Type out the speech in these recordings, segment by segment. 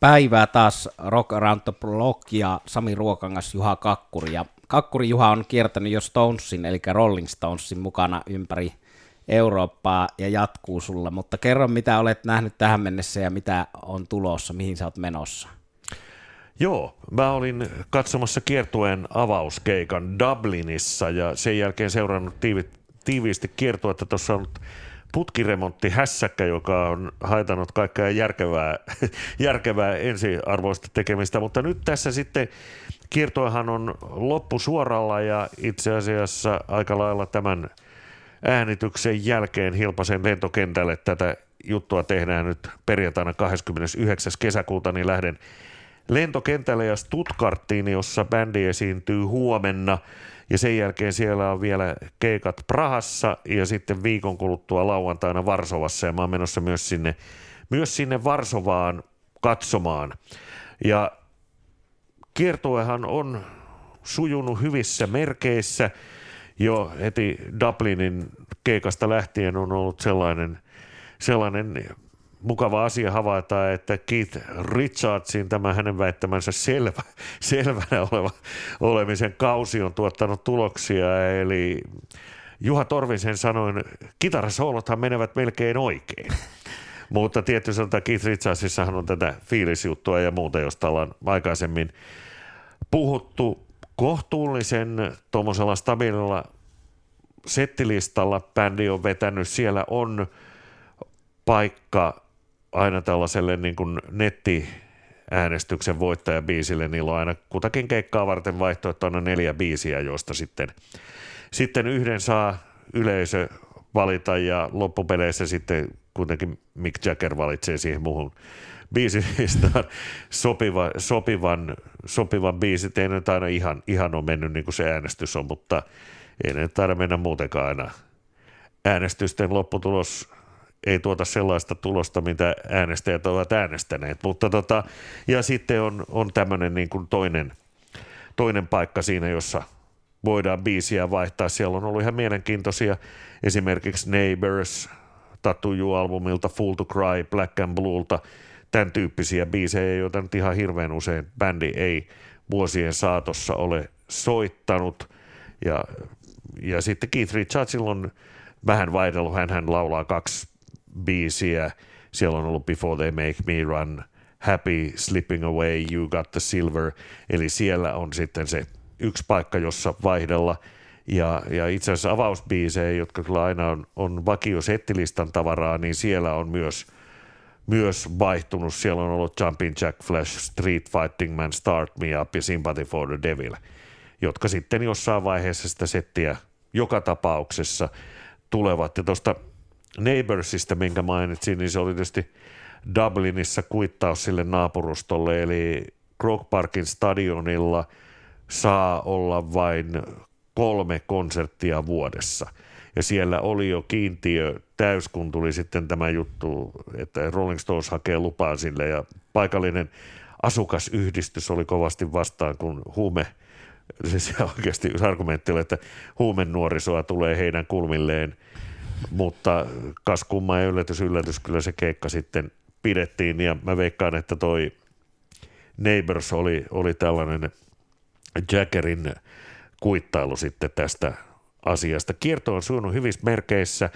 päivää taas Rock Around the Block ja Sami Ruokangas Juha Kakkuri. Ja Kakkuri Juha on kiertänyt jo Stonesin, eli Rolling Stonesin mukana ympäri Eurooppaa ja jatkuu sulla, mutta kerro mitä olet nähnyt tähän mennessä ja mitä on tulossa, mihin sä oot menossa. Joo, mä olin katsomassa kiertueen avauskeikan Dublinissa ja sen jälkeen seurannut tiivi, tiiviisti kiertuetta. Tuossa on putkiremontti hässäkkä, joka on haitannut kaikkea järkevää, järkevää ensiarvoista tekemistä, mutta nyt tässä sitten kiertoahan on loppusuoralla ja itse asiassa aika lailla tämän äänityksen jälkeen Hilpasen lentokentälle tätä juttua tehdään nyt perjantaina 29. kesäkuuta, niin lähden lentokentälle ja Stuttgarttiin, jossa bändi esiintyy huomenna. Ja sen jälkeen siellä on vielä keikat Prahassa ja sitten viikon kuluttua lauantaina Varsovassa. Ja mä oon menossa myös sinne, myös sinne Varsovaan katsomaan. Ja kiertuehan on sujunut hyvissä merkeissä. Jo heti Dublinin keikasta lähtien on ollut sellainen, sellainen mukava asia havaita, että Keith Richardsin tämä hänen väittämänsä selvä, selvänä oleva olemisen kausi on tuottanut tuloksia, eli Juha Torvisen sanoin, kitarasoolothan menevät melkein oikein. Mutta tietysti Keith Richardsissahan on tätä fiilisjuttua ja muuta, josta ollaan aikaisemmin puhuttu kohtuullisen tuommoisella stabiililla settilistalla bändi on vetänyt. Siellä on paikka aina tällaiselle niin kuin nettiäänestyksen voittajabiisille, niillä on aina kutakin keikkaa varten vaihtoehtona neljä biisiä, joista sitten, sitten yhden saa yleisö valita ja loppupeleissä sitten kuitenkin Mick Jagger valitsee siihen muuhun biisilistaan sopiva, sopivan, sopivan biisin. Ei nyt aina ihan, ihan on mennyt niin kuin se äänestys on, mutta ei ne taida mennä muutenkaan aina. Äänestysten lopputulos ei tuota sellaista tulosta, mitä äänestäjät ovat äänestäneet. Mutta tota, ja sitten on, on tämmöinen niin kuin toinen, toinen paikka siinä, jossa voidaan biisiä vaihtaa. Siellä on ollut ihan mielenkiintoisia esimerkiksi Neighbors, Tattoo albumilta Full to Cry, Black and Bluelta, tämän tyyppisiä biisejä, joita nyt ihan hirveän usein bändi ei vuosien saatossa ole soittanut. Ja, ja sitten Keith Richardsilla on vähän vaihdellut, hän, hän laulaa kaksi biisiä. Siellä on ollut Before They Make Me Run, Happy, Slipping Away, You Got the Silver. Eli siellä on sitten se yksi paikka, jossa vaihdella. Ja, ja itse asiassa avausbiisejä, jotka kyllä aina on, on vakio settilistan tavaraa, niin siellä on myös, myös vaihtunut. Siellä on ollut Jumping Jack Flash, Street Fighting Man, Start Me Up ja Sympathy for the Devil, jotka sitten jossain vaiheessa sitä settiä joka tapauksessa tulevat. Ja tuosta Neighborsista, minkä mainitsin, niin se oli tietysti Dublinissa kuittaus sille naapurustolle, eli Croke Parkin stadionilla saa olla vain kolme konserttia vuodessa. Ja siellä oli jo kiintiö täys, kun tuli sitten tämä juttu, että Rolling Stones hakee lupaa sille ja paikallinen asukasyhdistys oli kovasti vastaan, kun huume, se oikeasti argumentti oli, että huumenuorisoa tulee heidän kulmilleen – mutta kas kumma ja yllätys, yllätys, kyllä se keikka sitten pidettiin ja mä veikkaan, että toi Neighbors oli, oli tällainen Jackerin kuittailu sitten tästä asiasta. Kierto on sujunut hyvissä merkeissä.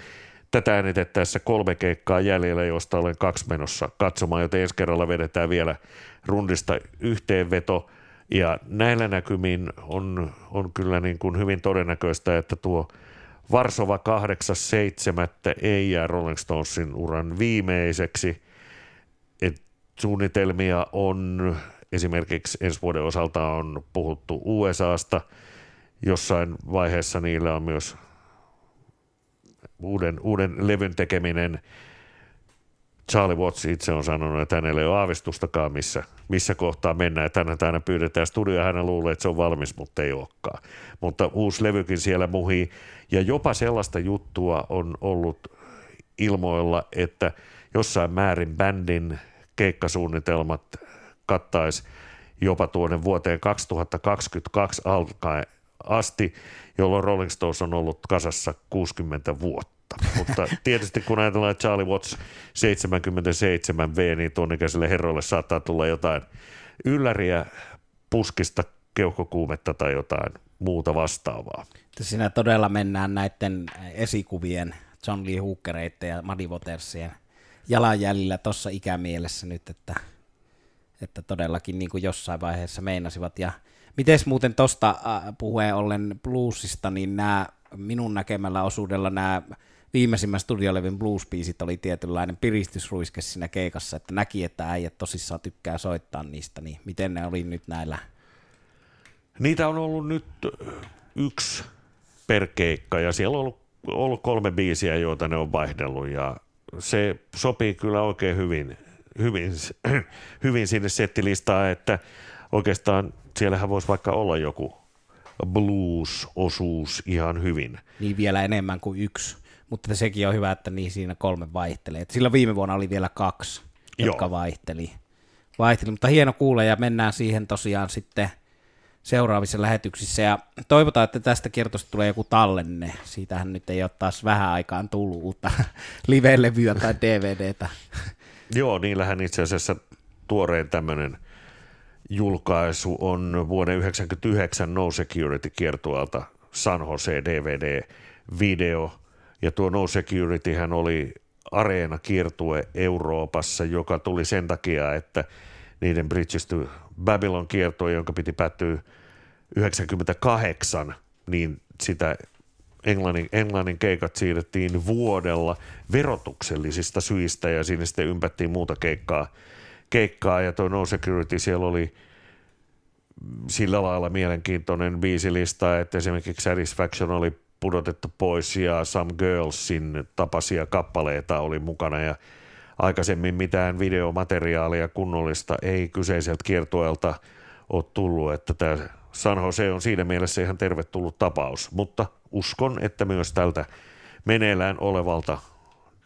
Tätä äänitettäessä kolme keikkaa jäljellä, josta olen kaksi menossa katsomaan, joten ensi kerralla vedetään vielä rundista yhteenveto. Ja näillä näkymin on, on kyllä niin kuin hyvin todennäköistä, että tuo – Varsova 8.7. ei jää Rolling Stonesin uran viimeiseksi. Et suunnitelmia on esimerkiksi ensi vuoden osalta on puhuttu USAsta. Jossain vaiheessa niillä on myös uuden, uuden levyn tekeminen – Charlie Watts itse on sanonut, että hänellä ei ole aavistustakaan, missä, missä kohtaa mennään. Että häntä aina pyydetään studioon, hän luulee, että se on valmis, mutta ei olekaan. Mutta uusi levykin siellä muhii. Ja jopa sellaista juttua on ollut ilmoilla, että jossain määrin bändin keikkasuunnitelmat kattaisi jopa tuonne vuoteen 2022 alkaen asti, jolloin Rolling Stones on ollut kasassa 60 vuotta vuotta. Mutta tietysti kun ajatellaan Charlie Watts 77V, niin tuon ikäiselle herroille saattaa tulla jotain ylläriä, puskista, keuhkokuumetta tai jotain muuta vastaavaa. Siinä todella mennään näiden esikuvien John Lee Hookereiden ja Muddy Watersien jalanjäljillä tuossa ikämielessä nyt, että, että todellakin niin kuin jossain vaiheessa meinasivat. Ja miten muuten tuosta äh, puheen ollen bluesista, niin nämä minun näkemällä osuudella nämä viimeisimmän studiolevin blues-biisit oli tietynlainen piristysruiske siinä keikassa, että näki, että äijät tosissaan tykkää soittaa niistä, niin miten ne oli nyt näillä? Niitä on ollut nyt yksi per keikka ja siellä on ollut, ollut kolme biisiä, joita ne on vaihdellut ja se sopii kyllä oikein hyvin, hyvin, hyvin sinne settilistaan, että oikeastaan siellähän voisi vaikka olla joku blues-osuus ihan hyvin. Niin vielä enemmän kuin yksi, mutta sekin on hyvä, että niin siinä kolme vaihtelee. Sillä viime vuonna oli vielä kaksi, jotka Joo. vaihteli. vaihteli. Mutta hieno kuulla ja mennään siihen tosiaan sitten seuraavissa lähetyksissä. Ja toivotaan, että tästä kertosta tulee joku tallenne. Siitähän nyt ei ole taas vähän aikaan tullut uutta live-levyä tai DVDtä. Joo, niillähän itse asiassa tuoreen tämmöinen julkaisu on vuoden 1999 No Security-kiertueelta San Jose DVD-video. Ja tuo No Security hän oli areena-kiertue Euroopassa, joka tuli sen takia, että niiden Bridges to Babylon kiertue, jonka piti päättyä 98, niin sitä Englannin, Englannin keikat siirrettiin vuodella verotuksellisista syistä ja sinne sitten ympättiin muuta keikkaa, keikkaa. Ja tuo No Security siellä oli sillä lailla mielenkiintoinen biisilista, että esimerkiksi Satisfaction oli pudotettu pois ja Some Girlsin tapaisia kappaleita oli mukana ja aikaisemmin mitään videomateriaalia kunnollista ei kyseiseltä kiertueelta ole tullut, että tämä San Jose on siinä mielessä ihan tervetullut tapaus, mutta uskon, että myös tältä meneillään olevalta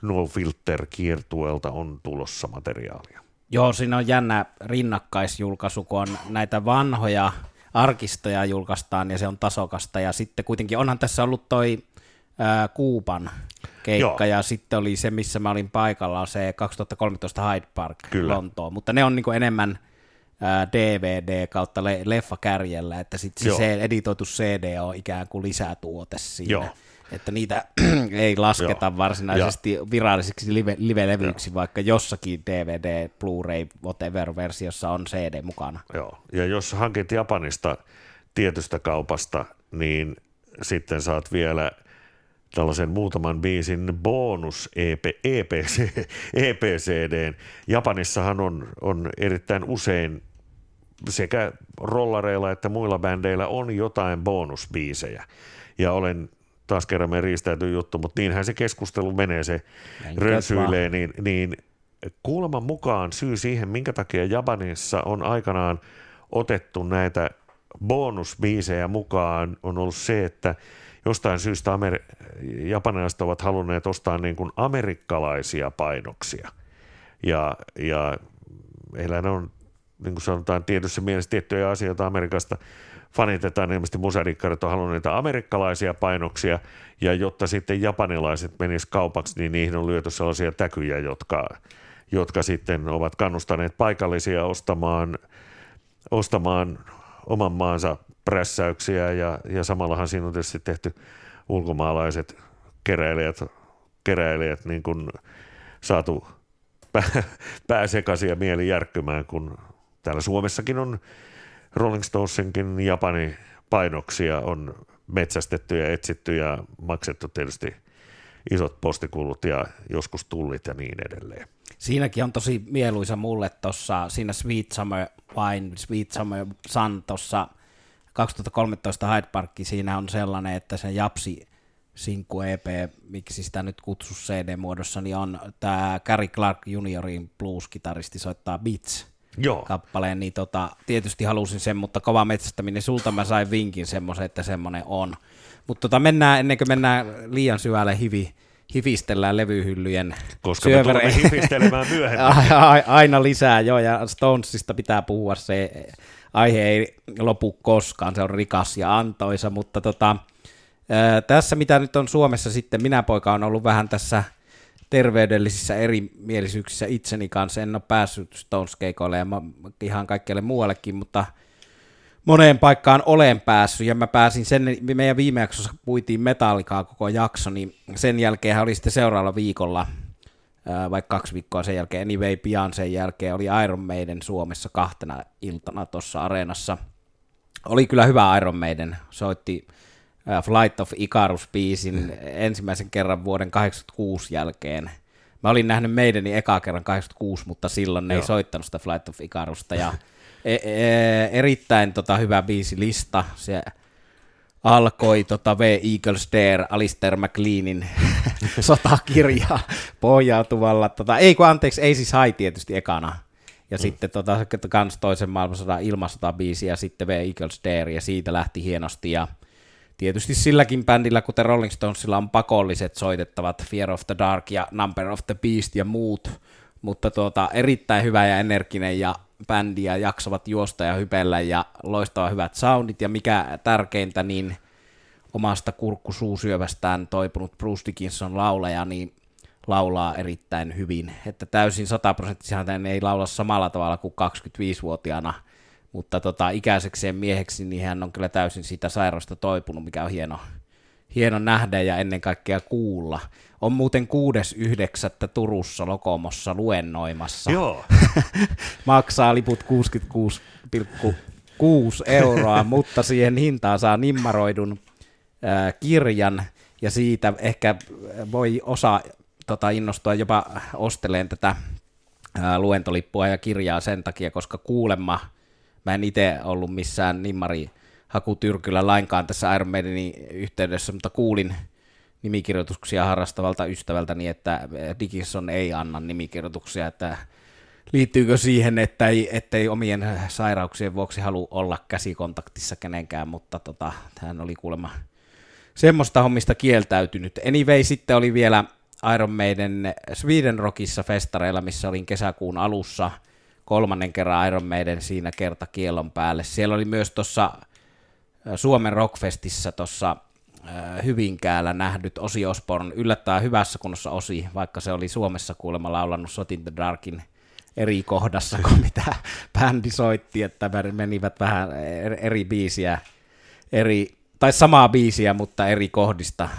No Filter kiertueelta on tulossa materiaalia. Joo, siinä on jännä rinnakkaisjulkaisu, kun on näitä vanhoja arkistoja julkaistaan ja se on tasokasta ja sitten kuitenkin onhan tässä ollut toi ää, Kuupan keikka Joo. ja sitten oli se, missä mä olin paikalla, se 2013 Hyde Park Kyllä. Lontoon, mutta ne on niinku enemmän DVD kautta le- leffakärjellä, että sitten se editoitu CD on ikään kuin lisätuote siinä. Joo. Että niitä ei lasketa Joo. varsinaisesti ja. virallisiksi live- live-levyiksi, vaikka jossakin DVD, Blu-ray, whatever-versiossa on CD mukana. Joo, ja jos hankit Japanista tietystä kaupasta, niin sitten saat vielä – tällaisen muutaman biisin bonus EP, EPC, EPCD. Japanissahan on, on erittäin usein sekä rollareilla että muilla bändeillä on jotain bonusbiisejä. Ja olen taas kerran me riistäytyy juttu, mutta niinhän se keskustelu menee, se rönsyilee, niin, niin kuuleman mukaan syy siihen, minkä takia Japanissa on aikanaan otettu näitä bonusbiisejä mukaan, on ollut se, että jostain syystä Amer- japanilaiset ovat halunneet ostaa niin kuin amerikkalaisia painoksia. Ja, ja heillä on, niin kuin sanotaan, tietyssä mielessä tiettyjä asioita Amerikasta fanitetaan, ilmeisesti musadikkarit on halunneet amerikkalaisia painoksia, ja jotta sitten japanilaiset menis kaupaksi, niin niihin on lyöty sellaisia täkyjä, jotka, jotka sitten ovat kannustaneet paikallisia ostamaan, ostamaan oman maansa prässäyksiä ja, ja samallahan siinä on tietysti tehty ulkomaalaiset keräilijät, keräilijät niin kuin saatu pää, pääsekaisin ja mieli järkkymään, kun täällä Suomessakin on Rolling Stonesinkin Japani painoksia on metsästetty ja etsitty ja maksettu tietysti isot postikulut ja joskus tullit ja niin edelleen. Siinäkin on tosi mieluisa mulle tuossa siinä Sweet Summer Wine, Sweet Summer Sun tuossa 2013 Hyde Park, siinä on sellainen, että se Japsi Sinkku EP, miksi sitä nyt kutsu CD-muodossa, niin on tämä Gary Clark juniorin blues-kitaristi soittaa Beats Joo. kappaleen, niin tota, tietysti halusin sen, mutta kova metsästäminen, sulta mä sain vinkin semmoisen, että semmoinen on. Mutta tota, mennään, ennen kuin mennään liian syvälle hivi, hifistellään levyhyllyjen Koska syövere... me hifistelemään myöhemmin. Aina lisää, joo, ja Stonesista pitää puhua, se aihe ei lopu koskaan, se on rikas ja antoisa, mutta tota, tässä mitä nyt on Suomessa sitten, minä poika on ollut vähän tässä terveydellisissä erimielisyyksissä itseni kanssa. En ole päässyt Stones-keikoille ja ihan kaikkialle muuallekin, mutta moneen paikkaan olen päässyt ja mä pääsin sen, meidän viime jaksossa puitiin metallikaa koko jakso, niin sen jälkeen oli sitten seuraavalla viikolla, vaikka kaksi viikkoa sen jälkeen, anyway, pian sen jälkeen oli Iron Maiden Suomessa kahtena iltana tuossa areenassa. Oli kyllä hyvä Iron Maiden, soitti Flight of Icarus-biisin ensimmäisen kerran vuoden 86 jälkeen. Mä olin nähnyt meidäni eka kerran 86, mutta silloin ne Joo. ei soittanut sitä Flight of Icarusta. Ja e- e- erittäin tota, hyvä biisilista. Se alkoi tota, V. Eagles Dare, Alistair McLeanin sotakirja pohjautuvalla. Tota, ei kun anteeksi, ei siis hai tietysti ekana. Ja mm. sitten tota, kans toisen maailmansodan ilmasotabiisi ja sitten V. Eagles Dare ja siitä lähti hienosti. Ja Tietysti silläkin bändillä, kuten Rolling Stonesilla, on pakolliset soitettavat Fear of the Dark ja Number of the Beast ja muut, mutta tuota, erittäin hyvä ja energinen ja bändi ja jaksavat juosta ja hypellä ja loistava hyvät soundit. Ja mikä tärkeintä, niin omasta kurkkusuusyövästään toipunut Bruce Dickinson laulaja, niin laulaa erittäin hyvin, että täysin sataprosenttisesti ei laula samalla tavalla kuin 25-vuotiaana mutta tota, ikäisekseen mieheksi, niin hän on kyllä täysin siitä sairasta toipunut, mikä on hieno, hieno nähdä ja ennen kaikkea kuulla. On muuten 6.9. Turussa Lokomossa luennoimassa. Joo. Maksaa liput 66,6 euroa, mutta siihen hintaan saa nimmaroidun äh, kirjan, ja siitä ehkä voi osa tota, innostua jopa osteleen tätä äh, luentolippua ja kirjaa sen takia, koska kuulemma – Mä en itse ollut missään nimmari hakutyrkyllä lainkaan tässä Iron Maidenin yhteydessä, mutta kuulin nimikirjoituksia harrastavalta ystävältäni, että Dickinson ei anna nimikirjoituksia, että liittyykö siihen, että ei, ettei omien sairauksien vuoksi halua olla käsikontaktissa kenenkään, mutta tota, hän oli kuulemma semmoista hommista kieltäytynyt. Anyway, sitten oli vielä Iron Maiden Sweden Rockissa festareilla, missä olin kesäkuun alussa – kolmannen kerran Iron Maiden siinä kerta kielon päälle. Siellä oli myös tuossa Suomen Rockfestissä tuossa Hyvinkäällä nähnyt Osi Osborn yllättäen hyvässä kunnossa Osi, vaikka se oli Suomessa kuulemma laulannut Sotin the Darkin eri kohdassa kuin mitä bändi soitti, että menivät vähän eri biisiä, eri, tai samaa biisiä, mutta eri kohdista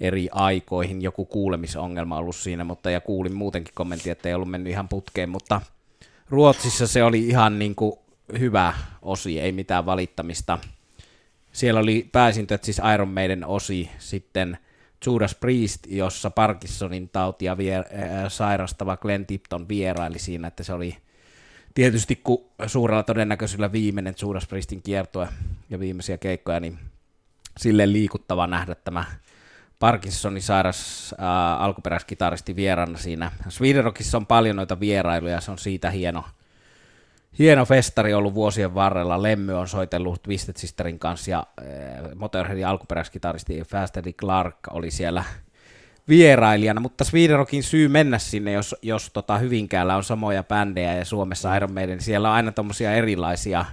eri aikoihin. Joku kuulemisongelma ollut siinä, mutta ja kuulin muutenkin kommentti, että ei ollut mennyt ihan putkeen, mutta Ruotsissa se oli ihan niin kuin hyvä osi, ei mitään valittamista. Siellä oli pääsintöt siis Iron Maiden osi, sitten Judas Priest, jossa Parkinsonin tautia vier- äh, sairastava Glenn Tipton vieraili siinä, että se oli tietysti kun suurella todennäköisyydellä viimeinen Judas Priestin kiertue ja viimeisiä keikkoja, niin sille liikuttava nähdä tämä Parkinsonin sairas äh, alkuperäiskitaristi vieraana siinä. Sweden on paljon noita vierailuja, se on siitä hieno, hieno festari ollut vuosien varrella. Lemmy on soitellut Twisted Sisterin kanssa ja äh, Motorheadin alkuperäiskitaristi Fast Eddie Clark oli siellä vierailijana, mutta Sweden syy mennä sinne, jos, jos tota Hyvinkäällä on samoja bändejä ja Suomessa Iron Maiden, niin siellä on aina tommosia erilaisia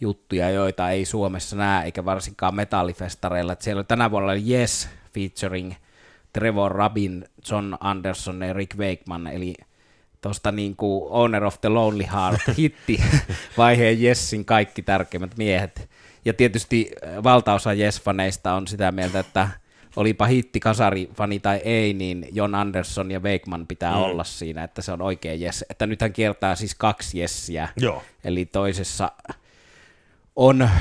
juttuja, joita ei Suomessa näe, eikä varsinkaan metallifestareilla. Et siellä tänä vuonna oli Yes featuring Trevor Rabin, John Anderson ja Rick Wakeman, eli tuosta niin kuin Owner of the Lonely Heart hitti vaiheen Jessin kaikki tärkeimmät miehet. Ja tietysti äh, valtaosa Yes-faneista on sitä mieltä, että olipa hitti kasarifani tai ei, niin John Anderson ja Wakeman pitää mm. olla siinä, että se on oikein Yes. Että nythän kiertää siis kaksi Jessiä, Joo. eli toisessa on äh,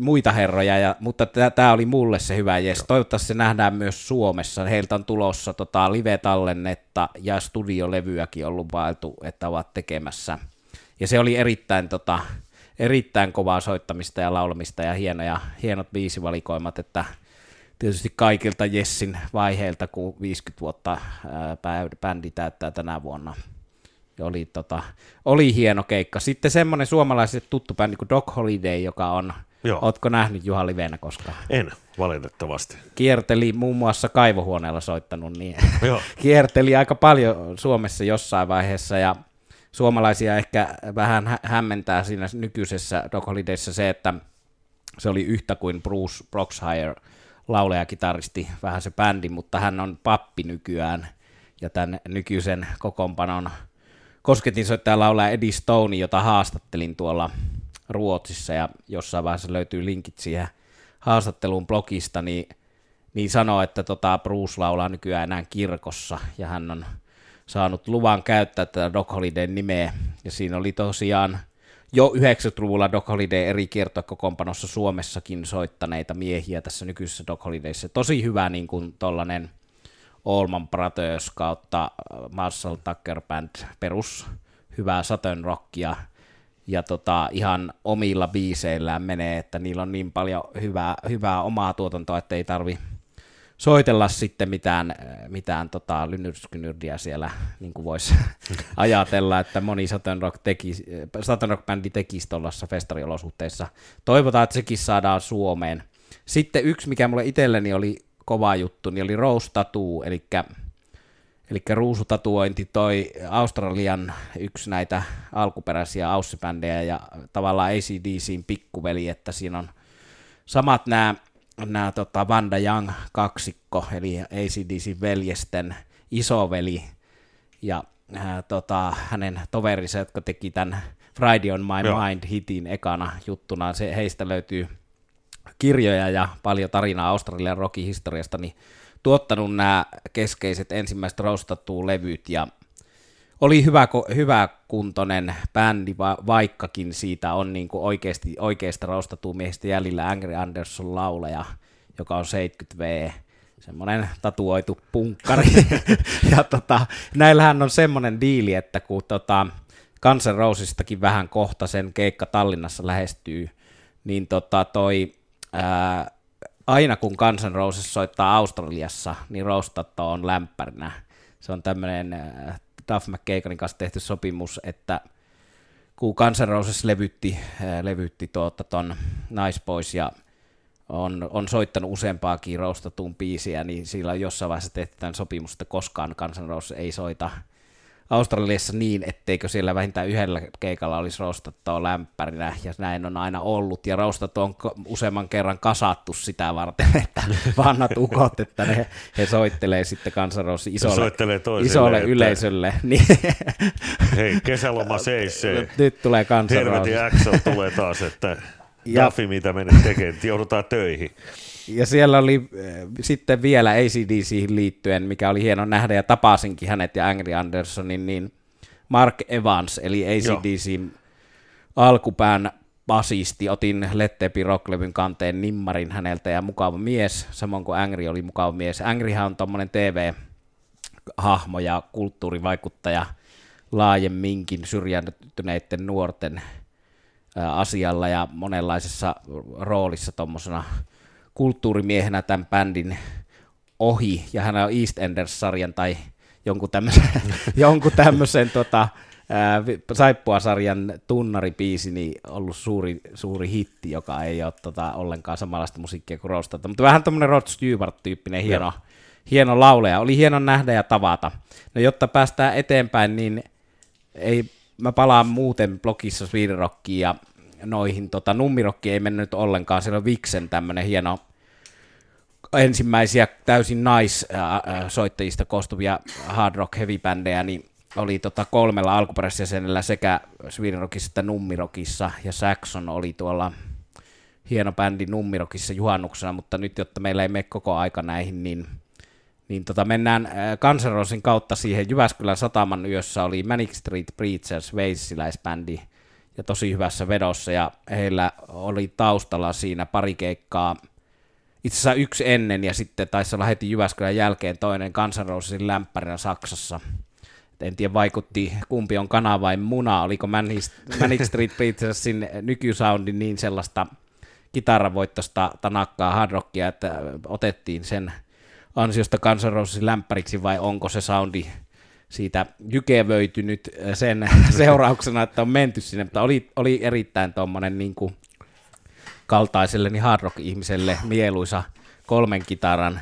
muita herroja, ja, mutta tämä oli mulle se hyvä jes. Toivottavasti se nähdään myös Suomessa. Heiltä on tulossa tota, live-tallennetta ja studiolevyäkin on lupailtu, että ovat tekemässä. Ja se oli erittäin, tota, erittäin kovaa soittamista ja laulamista ja hienoja, hienot biisivalikoimat, että tietysti kaikilta Jessin vaiheilta, kun 50 vuotta ää, bändi täyttää tänä vuonna – oli, tota, oli hieno keikka. Sitten semmoinen suomalaiset tuttu bändi kuin Dog Holiday, joka on, Joo. ootko nähnyt Juha Livenä koskaan? En, valitettavasti. Kierteli muun muassa kaivohuoneella soittanut, niin Joo. kierteli aika paljon Suomessa jossain vaiheessa, ja suomalaisia ehkä vähän hä- hämmentää siinä nykyisessä Dog Holidayssa se, että se oli yhtä kuin Bruce Broxhire laulaja, kitaristi, vähän se bändi, mutta hän on pappi nykyään. Ja tämän nykyisen kokoonpanon kosketin soittaja laulaja Eddie Stone, jota haastattelin tuolla Ruotsissa ja jossain vaiheessa löytyy linkit siihen haastatteluun blogista, niin, niin sanoo, että tota Bruce laulaa nykyään enää kirkossa ja hän on saanut luvan käyttää tätä Doc Holidayn nimeä ja siinä oli tosiaan jo 90-luvulla Doc Holiday eri kiertokokoonpanossa Suomessakin soittaneita miehiä tässä nykyisessä Doc Holidayssa. Tosi hyvä niin kuin tollanen Allman Brothers kautta Marshall Tucker Band perus hyvää Saturn rockia ja tota, ihan omilla biiseillään menee, että niillä on niin paljon hyvää, hyvää omaa tuotantoa, että ei tarvi soitella sitten mitään, mitään tota, lynyrskynyrdia siellä, niin kuin voisi ajatella, että moni Saturn Rock, teki, Saturn Rock bändi tekisi tuollaisessa festariolosuhteissa. Toivotaan, että sekin saadaan Suomeen. Sitten yksi, mikä mulle itselleni oli kova juttu, niin oli Rose Tattoo, eli Eli ruusutatuointi toi Australian yksi näitä alkuperäisiä aussibändejä ja tavallaan ACDCin pikkuveli, että siinä on samat nämä nämä tota Vanda Young kaksikko, eli ACDC veljesten isoveli ja ää, tota, hänen toverinsa, jotka teki tämän Friday on My Joo. Mind hitin ekana juttuna. Se, heistä löytyy kirjoja ja paljon tarinaa Australian rockin historiasta, niin tuottanut nämä keskeiset ensimmäiset rostattuu-levyt ja oli hyvä, hyvä kuntoinen bändi, va, vaikkakin siitä on niin kuin oikeasti, oikeasta rostattuu-miehistä jäljellä Angry Anderson laulaja, joka on 70V, semmoinen tatuoitu punkkari. ja tota, näillähän on semmoinen diili, että kun tota, Guns N' Rosesistakin vähän kohta sen keikka Tallinnassa lähestyy, niin tota, toi ää, aina kun Guns N' Roses soittaa Australiassa, niin Rostatto on lämpärinä. Se on tämmöinen Duff McKagonin kanssa tehty sopimus, että kun Guns N' Roses levytti, äh, levytti tuota, ton Nice Boys ja on, on soittanut useampaakin roastatuun biisiä, niin sillä on jossain vaiheessa tehty tämän sopimus, että koskaan Guns N' Roses ei soita Australiassa niin, etteikö siellä vähintään yhdellä keikalla olisi rostattoa lämpärinä, ja näin on aina ollut, ja rostattu on useamman kerran kasattu sitä varten, että vanhat ukot, että ne, he soittelee sitten kansanroussi isolle, isolle että... yleisölle. Niin. Hei, kesäloma seisee. Nyt tulee kansanroussi. Hervetin X tulee taas, että ja... Dafi, mitä menet tekemään, joudutaan töihin. Ja siellä oli äh, sitten vielä ACDC liittyen, mikä oli hieno nähdä, ja tapasinkin hänet ja Angry Andersonin, niin Mark Evans, eli ACDC alkupään basisti, otin Lettepi Rocklevyn kanteen nimmarin häneltä ja mukava mies, samoin kuin Angry oli mukava mies. Angryhän on tuommoinen TV-hahmo ja kulttuurivaikuttaja laajemminkin syrjäytyneiden nuorten asialla ja monenlaisessa roolissa tuommoisena kulttuurimiehenä tämän bändin ohi, ja hän on EastEnders-sarjan tai jonkun tämmöisen, jonkun tämmöisen tota, Saippua-sarjan tunnaripiisi niin ollut suuri, suuri hitti, joka ei ole tota, ollenkaan samanlaista musiikkia kuin Rostata. Mutta vähän tämmöinen Rod Stewart-tyyppinen hieno, hieno lauleja. Oli hieno nähdä ja tavata. No jotta päästään eteenpäin, niin ei, mä palaan muuten blogissa Sweden Rockiin ja noihin tota, nummirokki ei mennyt ollenkaan, siellä on Vixen tämmöinen hieno ensimmäisiä täysin naissoittajista koostuvia hard rock heavy bändejä, niin oli tota kolmella alkuperäisjäsenellä sekä Sweden Rockissa että Nummirokissa, ja Saxon oli tuolla hieno bändi Nummirokissa juhannuksena, mutta nyt, jotta meillä ei mene koko aika näihin, niin, niin tota mennään Kansanrosin kautta siihen. Jyväskylän sataman yössä oli Manic Street Preachers, veissiläisbändi, ja tosi hyvässä vedossa, ja heillä oli taustalla siinä pari keikkaa, itse asiassa yksi ennen, ja sitten taisi olla heti Jyväskylän jälkeen toinen kansanrousin lämpärinä Saksassa. En tiedä, vaikutti kumpi on kana vai muna, oliko Manic Street Preachersin nykysoundi niin sellaista kitaravoittosta tanakkaa hardrockia, että otettiin sen ansiosta kansanrousin lämpäriksi, vai onko se soundi siitä jykevöitynyt sen seurauksena, että on menty sinne, mutta oli, oli erittäin tuommoinen niin kaltaiselle niin hard rock-ihmiselle mieluisa kolmen kitaran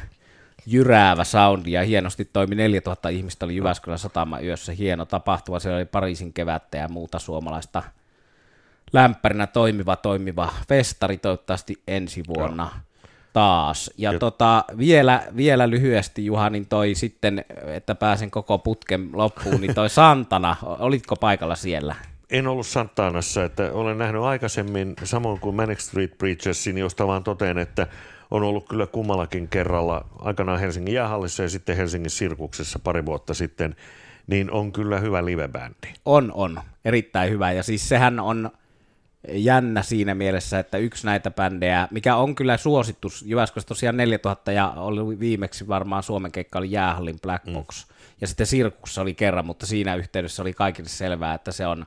jyräävä soundi. Ja hienosti toimi 4000 ihmistä oli Jyväskylän satama yössä. Hieno tapahtuma, siellä oli Pariisin kevättä ja muuta suomalaista lämpärinä toimiva toimiva festari. Toivottavasti ensi vuonna. Taas. Ja, Ja- tota, vielä, vielä lyhyesti Juha, niin toi sitten, että pääsen koko putken loppuun, niin toi Santana, olitko paikalla siellä? En ollut Santanassa, että olen nähnyt aikaisemmin, samoin kuin Manic Street Preachersin, josta vaan toteen, että on ollut kyllä kummallakin kerralla, aikanaan Helsingin jäähallissa ja sitten Helsingin sirkuksessa pari vuotta sitten, niin on kyllä hyvä livebändi. On, on. Erittäin hyvä. Ja siis sehän on jännä siinä mielessä, että yksi näitä bändejä, mikä on kyllä suosittu, Jyväskylässä tosiaan 4000 ja oli viimeksi varmaan Suomen keikka oli Jäähallin Black Box. Mm. Ja sitten Sirkussa oli kerran, mutta siinä yhteydessä oli kaikille selvää, että se on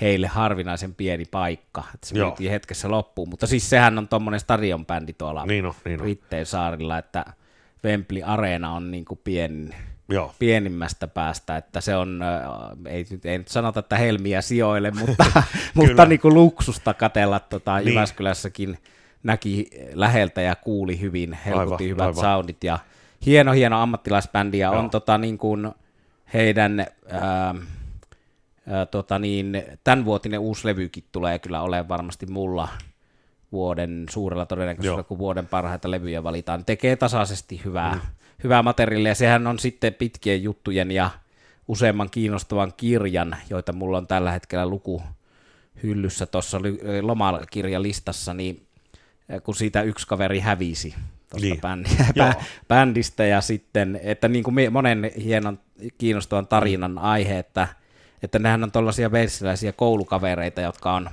heille harvinaisen pieni paikka, että se myytiin hetkessä loppuun. Mutta siis sehän on tuommoinen stadionbändi tuolla Niin on, niin on. Brittein saarilla, että Wembley Areena on niin kuin pienin, Joo, pienimmästä päästä, että se on, äh, ei, nyt- ei nyt sanota, että helmiä sijoille, mutta, mutta niin kuin luksusta katella tota, Niin. Jyväskylässäkin näki läheltä ja kuuli hyvin, helkutti Aivan, hyvät aivan. soundit ja hieno, hieno ammattilaisbändi ja Joo. on tota, niin kuin heidän ää, ää, tota niin, tämänvuotinen uusi levykin tulee kyllä olemaan varmasti mulla vuoden suurella todennäköisyydellä, kun vuoden parhaita levyjä valitaan. Tekee tasaisesti hyvää, mm. Hyvää materiaalia. ja Sehän on sitten pitkien juttujen ja useamman kiinnostavan kirjan, joita mulla on tällä hetkellä luku hyllyssä tuossa lomakirjalistassa, niin eh, kun siitä yksi kaveri hävisi tuosta Niin. bändi, bä, bändistä ja sitten, että niin kuin monen hienon kiinnostavan tarinan aihe, että, että nehän on tuollaisia veissiläisiä koulukavereita, jotka on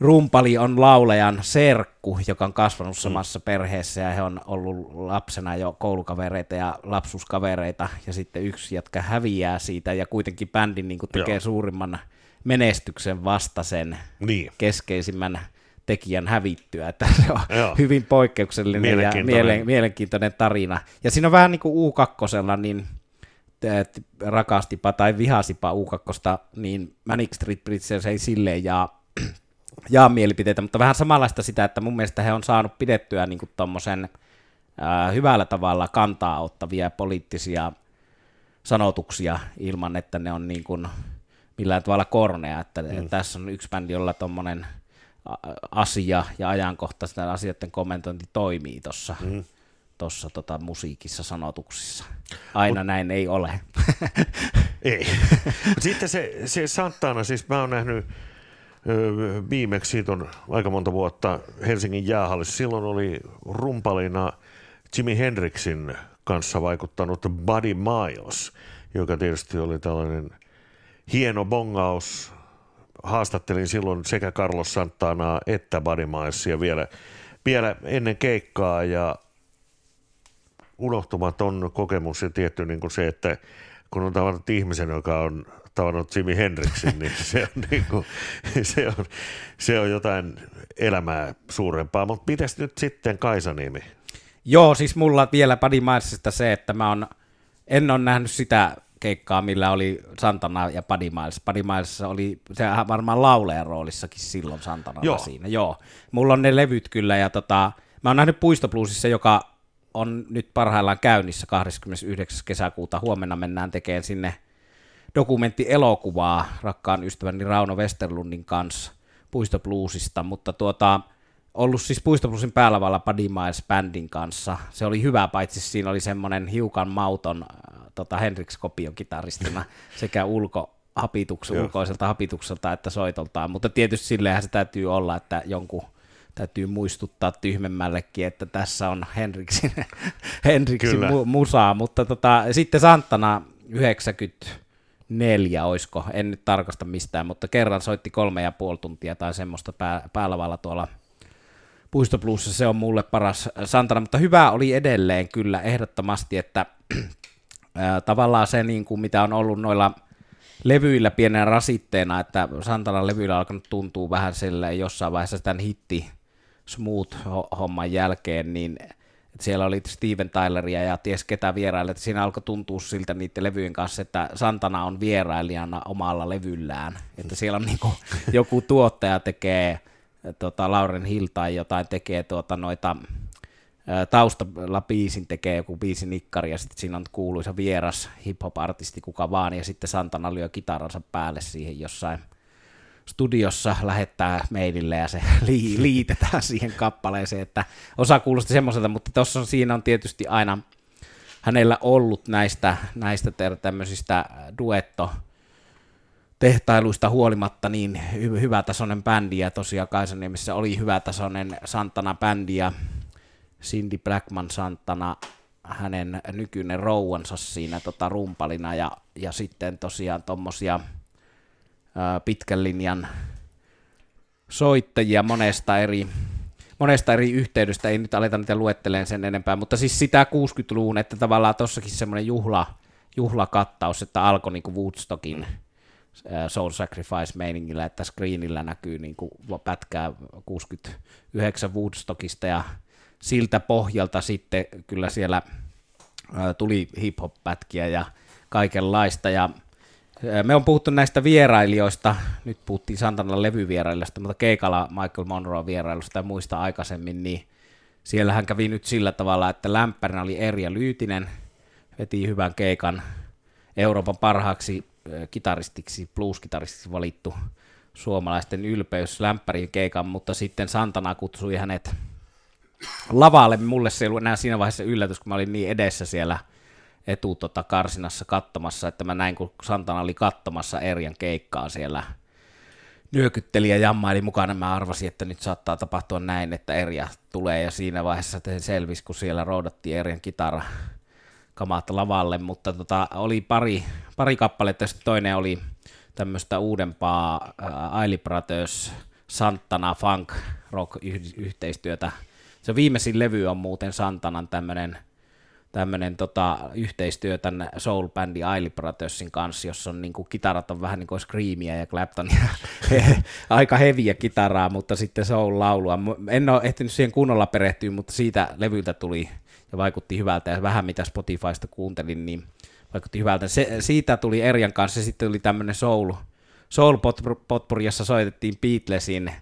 Rumpali on laulajan serkku, joka on kasvanut samassa mm. perheessä ja he on ollut lapsena jo koulukavereita ja lapsuuskavereita ja sitten yksi jatka häviää siitä ja kuitenkin bändi niin kuin tekee Joo. Suurimman menestyksen vastasen niin. keskeisimmän tekijän hävittyä, että se on Joo. hyvin poikkeuksellinen ja Mielenkiintoinen. mielen, mielenkiintoinen tarina. Ja siinä on vähän niin kuin U2, niin rakastipa tai vihasipa U2, niin Manic Street Preachers ei silleen jaa, jaa mielipiteitä, mutta vähän samanlaista sitä, että mun mielestä he on saanut pidettyä niin kuin tommosen ää, hyvällä tavalla kantaa ottavia poliittisia sanotuksia ilman, että ne on niin kuin millään tavalla kornea, että mm. tässä on yksi bändi, jolla tuommoinen asia ja ajankohtaisten asioiden kommentointi toimii tuossa mm. tossa, tota, musiikissa sanotuksissa. Aina Mut, näin ei ole. Ei. Sitten se, se Santana, siis mä oon nähnyt viimeksi, siitä on aika monta vuotta Helsingin jäähallissa. Silloin oli rumpalina Jimi Hendrixin kanssa vaikuttanut Buddy Miles, joka tietysti oli tällainen hieno bongaus. Haastattelin silloin sekä Carlos Santanaa että Buddy Milesia vielä, vielä ennen keikkaa ja unohtumaton kokemus ja tietty niin kuin se, että kun on tavannut ihmisen, joka on tavannut Jimi Hendrixin, niin se on, niin kuin, se on, se on jotain elämää suurempaa. Mutta pitäisi nyt sitten Kaisa-nimi? Joo, siis mulla vielä Buddy Milesista se, että mä on, en ole nähnyt sitä keikkaa, millä oli Santana ja Buddy Miles. Buddy Miles oli se varmaan laulajan roolissakin silloin Santanalla Joo. siinä. Joo. Mulla on ne levyt kyllä ja tota, mä oon nähnyt Puistobluesissa, joka on nyt parhaillaan käynnissä 29. kesäkuuta. Huomenna mennään tekemään sinne dokumenttielokuvaa rakkaan ystäväni Rauno Westerlundin kanssa Puistobluesista, mutta tuota, ollut siis Puistobluesin päälavalla Buddy Miles bändin kanssa. Se oli hyvä, paitsi siinä oli semmoinen hiukan mauton äh, tota Hendrix-kopion kitaristina sekä ulko, hapituksen, Joo. ulkoiselta hapitukselta että soitoltaan, mutta tietysti silleenhän se täytyy olla, että jonkun täytyy muistuttaa tyhmemmällekin, että tässä on Henriksin, Henriksin mu- musaa, mutta tota, sitten Santana 94, oisko, en nyt tarkasta mistään, mutta kerran soitti kolme ja puoli tuntia tai semmoista pää, päälavalla tuolla Puistopluussa, se on mulle paras Santana, mutta hyvä oli edelleen kyllä ehdottomasti, että ää, tavallaan se, niin kuin mitä on ollut noilla levyillä pienenä rasitteena, että Santanan levyillä on alkanut tuntua vähän silleen jossain vaiheessa tämän hitti smooth-homman jälkeen, niin siellä oli Steven Tyleria ja ties ketä vieraille, että siinä alkoi tuntua siltä niiden levyjen kanssa, että Santana on vierailijana omalla levyllään, että siellä on niinku joku tuottaja tekee tota, Lauren Hill tai jotain tekee tuota noita taustalla biisin tekee joku biisin nikkari ja sitten siinä on kuuluisa vieras hip-hop-artisti kuka vaan. Ja sitten Santana lyö kitaransa päälle siihen jossain studiossa lähettää meidille ja se li- liitetään siihen kappaleeseen, että osa kuulosti semmoiselta, mutta tuossa siinä on tietysti aina hänellä ollut näistä, näistä tämmöisistä duetto tehtailuista huolimatta niin hy- hyvätasoinen bändi, ja tosiaan Kaisaniemessä oli hyvätasoinen Santana-bändi, ja Cindy Blackman Santana, hänen nykyinen rouvansa siinä tota, rumpalina, ja, ja sitten tosiaan tuommoisia pitkän linjan soittajia monesta eri, monesta eri yhteydestä, ei nyt aleta niitä luetteleen sen enempää, mutta siis sitä 60-luvun, että tavallaan tossakin semmoinen juhla, juhlakattaus, että alkoi niin Woodstockin Soul Sacrifice-meiningillä, että screenillä näkyy niin kuin pätkää 69 Woodstockista ja siltä pohjalta sitten kyllä siellä tuli hip-hop-pätkiä ja kaikenlaista. Ja me on puhuttu näistä vierailijoista, nyt puhuttiin Santanan levyvierailijoista, mutta keikalla Michael Monroe vierailusta ja muista aikaisemmin, niin siellähän kävi nyt sillä tavalla, että lämpärinä oli Erja Lyytinen, veti hyvän keikan Euroopan parhaaksi kitaristiksi, blues-kitaristiksi valittu suomalaisten ylpeys lämpärin keikan, mutta sitten Santana kutsui hänet lavalle. Mulle se ei ollut enää siinä vaiheessa yllätys, kun mä olin niin edessä siellä etu tota, karsinassa katsomassa, että mä näin, kun Santana oli katsomassa Erjan keikkaa siellä nyökytteli ja jammaili mukana. Mä arvasin, että nyt saattaa tapahtua näin, että Erja tulee ja siinä vaiheessa se selvisi, kun siellä roudattiin Erjan kitara kamat lavalle, mutta tota, oli pari, pari kappaletta, sitten toinen oli tämmöistä uudempaa äh, Aili Brothers Santana Funk Rock yhteistyötä. Se viimeisin levy on muuten Santanan tämmöinen tämmöinen tota, yhteistyö tämän soul-bändi Ailey Brothersin kanssa, jossa on niin kuin, kitarat on vähän niin kuin Screamia ja Claptonia, aika heviä kitaraa, mutta sitten soul-laulua. En ole ehtinyt siihen kunnolla perehtyä, mutta siitä levyltä tuli ja vaikutti hyvältä, ja vähän mitä Spotifysta kuuntelin, niin vaikutti hyvältä. Se, siitä tuli Erjan kanssa, sitten tuli tämmöinen soul, soul potpuri, jossa soitettiin Beatlesin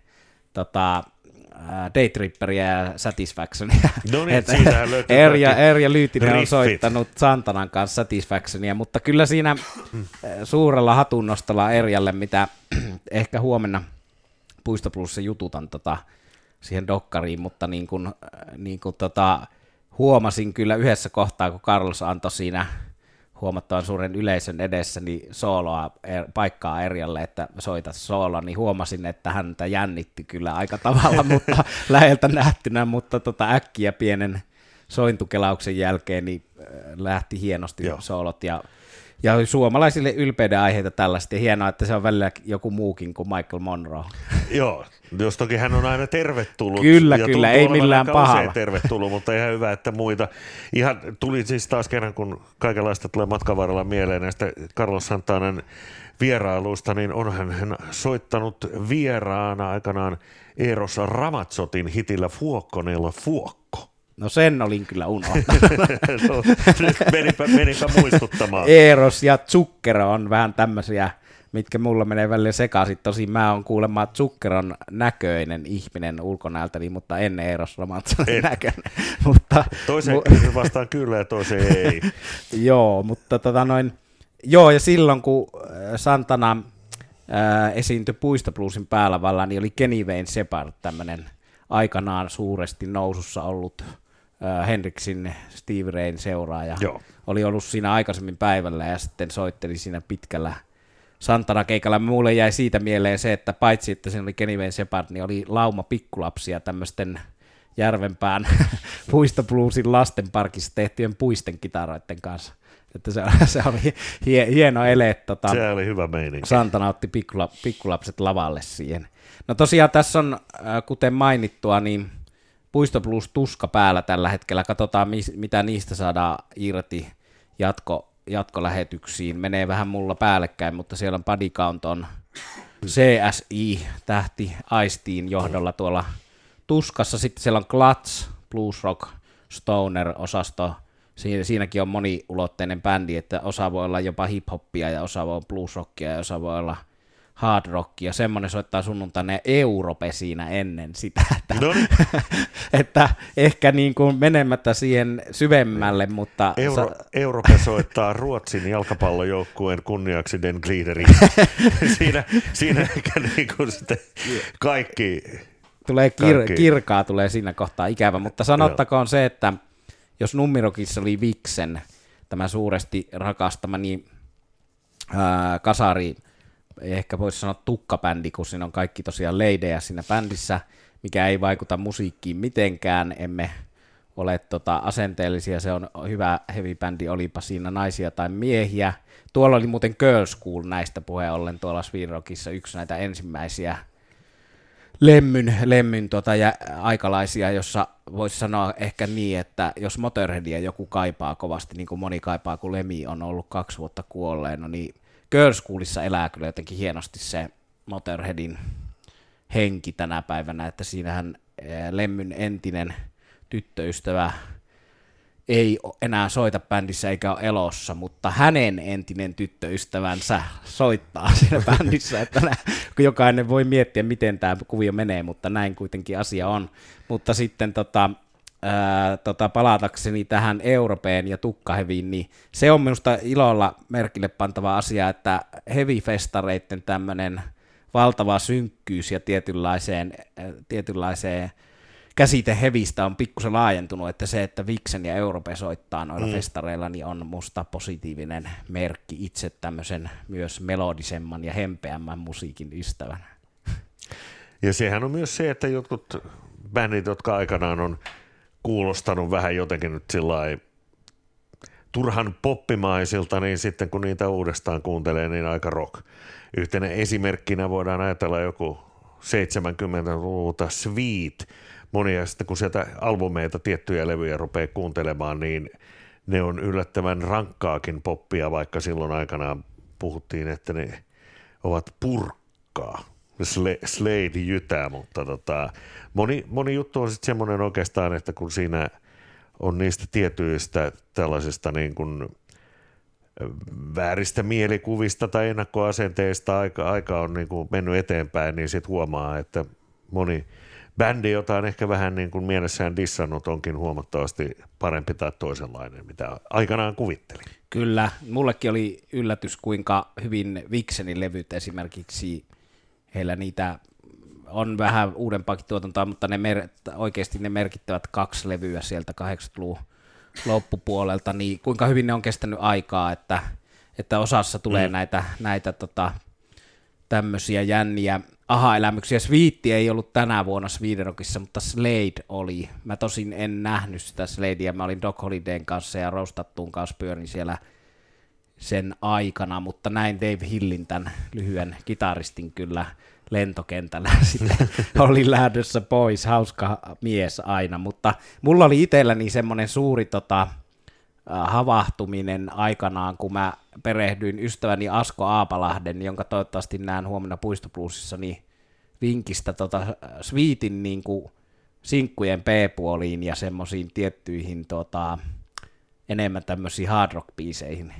tota, Daytripperia ja Satisfactionia. No niin, siitähän löytyy Erja, Erja Lyytinen riffit. on soittanut Santanan kanssa Satisfactionia, mutta kyllä siinä suurella hatunnostolla Erjalle, mitä ehkä huomenna Puisto Plussa jututan tota, siihen dokkariin, mutta niin kuin, niin kuin tota, huomasin kyllä yhdessä kohtaa, kun Carlos antoi siinä huomattavan suuren yleisön edessä niin sooloa, er, paikkaa Erjalle, että soita sooloa, niin huomasin, että häntä jännitti kyllä aika tavalla, mutta läheltä nähtynä, mutta tota äkkiä pienen sointukelauksen jälkeen niin lähti hienosti Joo. soolot ja ja suomalaisille ylpeyden aiheita tällaista, ja hienoa, että se on välillä joku muukin kuin Michael Monroe. Joo, jos toki hän on aina tervetullut. Kyllä, ja kyllä, ei millään pahalla. tervetullut, mutta ihan hyvä, että muita. Ihan tuli siis taas kerran, kun kaikenlaista tulee matkan varrella mieleen näistä Carlos Santanen vierailuista, niin onhan hän soittanut vieraana aikanaan Eros Ramatsotin hitillä Fuokkonella Fuokko. No sen olin kyllä unohtanut. no, menipä, menipä muistuttamaan. Eros ja Zucker on vähän tämmöisiä, mitkä mulla menee välillä sekaisin. Tosin mä oon kuulemma Zuckeron näköinen ihminen ulkonäöltäni, mutta en Eros Romansonin näköinen. mutta, toiseen mu- vastaan kyllä ja toiseen ei. joo, mutta tota noin, joo ja silloin kun äh, Santana äh, esiintyi Puistobluesin päällä niin oli Kenny Wayne Shepard, tämmöinen aikanaan suuresti nousussa ollut Henriksin Steve Rain seuraaja. Joo. Oli ollut siinä aikaisemmin päivällä ja sitten soitteli siinä pitkällä Santana keikalla. Mulle jäi siitä mieleen se, että paitsi että siinä oli Kenny Wayne Shepard, niin oli lauma pikkulapsia tämmöisten Järvenpään puistobluesin lastenparkissa tehtyjen puisten kitaroiden kanssa. Että se, se oli hie, hieno ele. Tota, se oli hyvä meininki. Santana otti pikkula, pikkulapset lavalle siihen. No tosiaan tässä on, kuten mainittua, niin Puisto Plus tuska päällä tällä hetkellä. Katsotaan, mitä niistä saadaan irti jatko, jatkolähetyksiin. Menee vähän mulla päällekkäin, mutta siellä on Count on CSI, tähti Aistiin johdolla tuolla tuskassa. Sitten siellä on Clutch, Blues Rock, Stoner-osasto. Siinä, siinäkin on moniulotteinen bändi, että osa voi olla jopa hip-hoppia ja osa voi olla blues rockia ja osa voi olla hard rock ja semmoinen soittaa sunnuntaina ja Europe siinä ennen sitä, että, No niin. että ehkä niin kuin menemättä siihen syvemmälle, mutta Euro, sa- Europe soittaa Ruotsin jalkapallojoukkueen kunniaksi Den Gliederin. siinä, siinä ehkä niin kuin sitten kaikki, tulee kir- Kaikki. kirkaa tulee siinä kohtaa ikävä, mutta sanottakoon se, että jos Nummirokissa oli Vixen, tämä suuresti rakastamani ää, kasari, ei ehkä voisi sanoa tukkabändi, kun siinä on kaikki tosiaan leidejä siinä bändissä, mikä ei vaikuta musiikkiin mitenkään, emme ole tota, asenteellisia, se on hyvä heavy bändi, olipa siinä naisia tai miehiä. Tuolla oli muuten Girl School näistä puheen ollen tuolla Svinrockissa yksi näitä ensimmäisiä lemmyn, lemmyn tota, ja aikalaisia, jossa voisi sanoa ehkä niin, että jos Motorheadia joku kaipaa kovasti, niin kuin moni kaipaa, kun Lemi on ollut kaksi vuotta kuolleena, niin Girl Schoolissa elää kyllä jotenkin hienosti se Motorheadin henki tänä päivänä, että siinähän eh, Lemmyn entinen tyttöystävä ei enää soita bändissä eikä ole elossa, mutta hänen entinen tyttöystävänsä soittaa siinä bändissä, että jokainen voi miettiä, miten tämä kuvio menee, mutta näin kuitenkin asia on. Mutta sitten tota, ää, tota, palatakseni tähän Europeen ja tukkaheviin, niin se on minusta ilolla merkille pantava asia, että heavy-festareiden tämmöinen valtava synkkyys ja tietynlaiseen, äh, tietynlaiseen käsite hevistä on pikkusen laajentunut, että se, että Vixen ja Europe soittaa noilla mm. festareilla, niin on musta positiivinen merkki itse tämmöisen myös melodisemman ja hempeämmän musiikin ystävänä. Ja sehän on myös se, että jotkut bändit, jotka aikanaan on kuulostanut vähän jotenkin nyt sillä turhan poppimaisilta, niin sitten kun niitä uudestaan kuuntelee, niin aika rock. Yhtenä esimerkkinä voidaan ajatella joku 70-luvulta Sweet. Monia sitten kun sieltä albumeita, tiettyjä levyjä rupeaa kuuntelemaan, niin ne on yllättävän rankkaakin poppia, vaikka silloin aikanaan puhuttiin, että ne ovat purkkaa. Sle- Slade jytää, mutta tota, moni, moni juttu on sitten semmoinen oikeastaan, että kun siinä on niistä tietyistä tällaisista niin kuin vääristä mielikuvista tai ennakkoasenteista aika, aika on niin kuin mennyt eteenpäin, niin sitten huomaa, että moni bändi, jota on ehkä vähän niin kuin mielessään dissannut, onkin huomattavasti parempi tai toisenlainen, mitä aikanaan kuvittelin. Kyllä, mullekin oli yllätys, kuinka hyvin Vixenin levyt esimerkiksi, heillä niitä on vähän uudempaakin tuotantoa, mutta ne mer- oikeasti ne merkittävät kaksi levyä sieltä 80-luvun loppupuolelta, niin kuinka hyvin ne on kestänyt aikaa, että, että osassa tulee mm. näitä, näitä tota, tämmöisiä jänniä aha-elämyksiä. Sviitti ei ollut tänä vuonna Swedenrockissa, mutta Slade oli. Mä tosin en nähnyt sitä Sladea, mä olin Doc Holidayn kanssa ja Rostattuun kanssa pyörin siellä sen aikana, mutta näin Dave Hillin tämän lyhyen kitaristin kyllä lentokentällä sitten oli lähdössä pois, hauska mies aina, mutta mulla oli itselläni semmoinen suuri tota, havahtuminen aikanaan, kun mä perehdyin ystäväni Asko Aapalahden, jonka toivottavasti näen huomenna Puistopluusissa, niin vinkistä tota, Sweetin niin kuin, sinkkujen P-puoliin ja semmoisiin tiettyihin tota, enemmän tämmöisiin hard rock-biiseihin.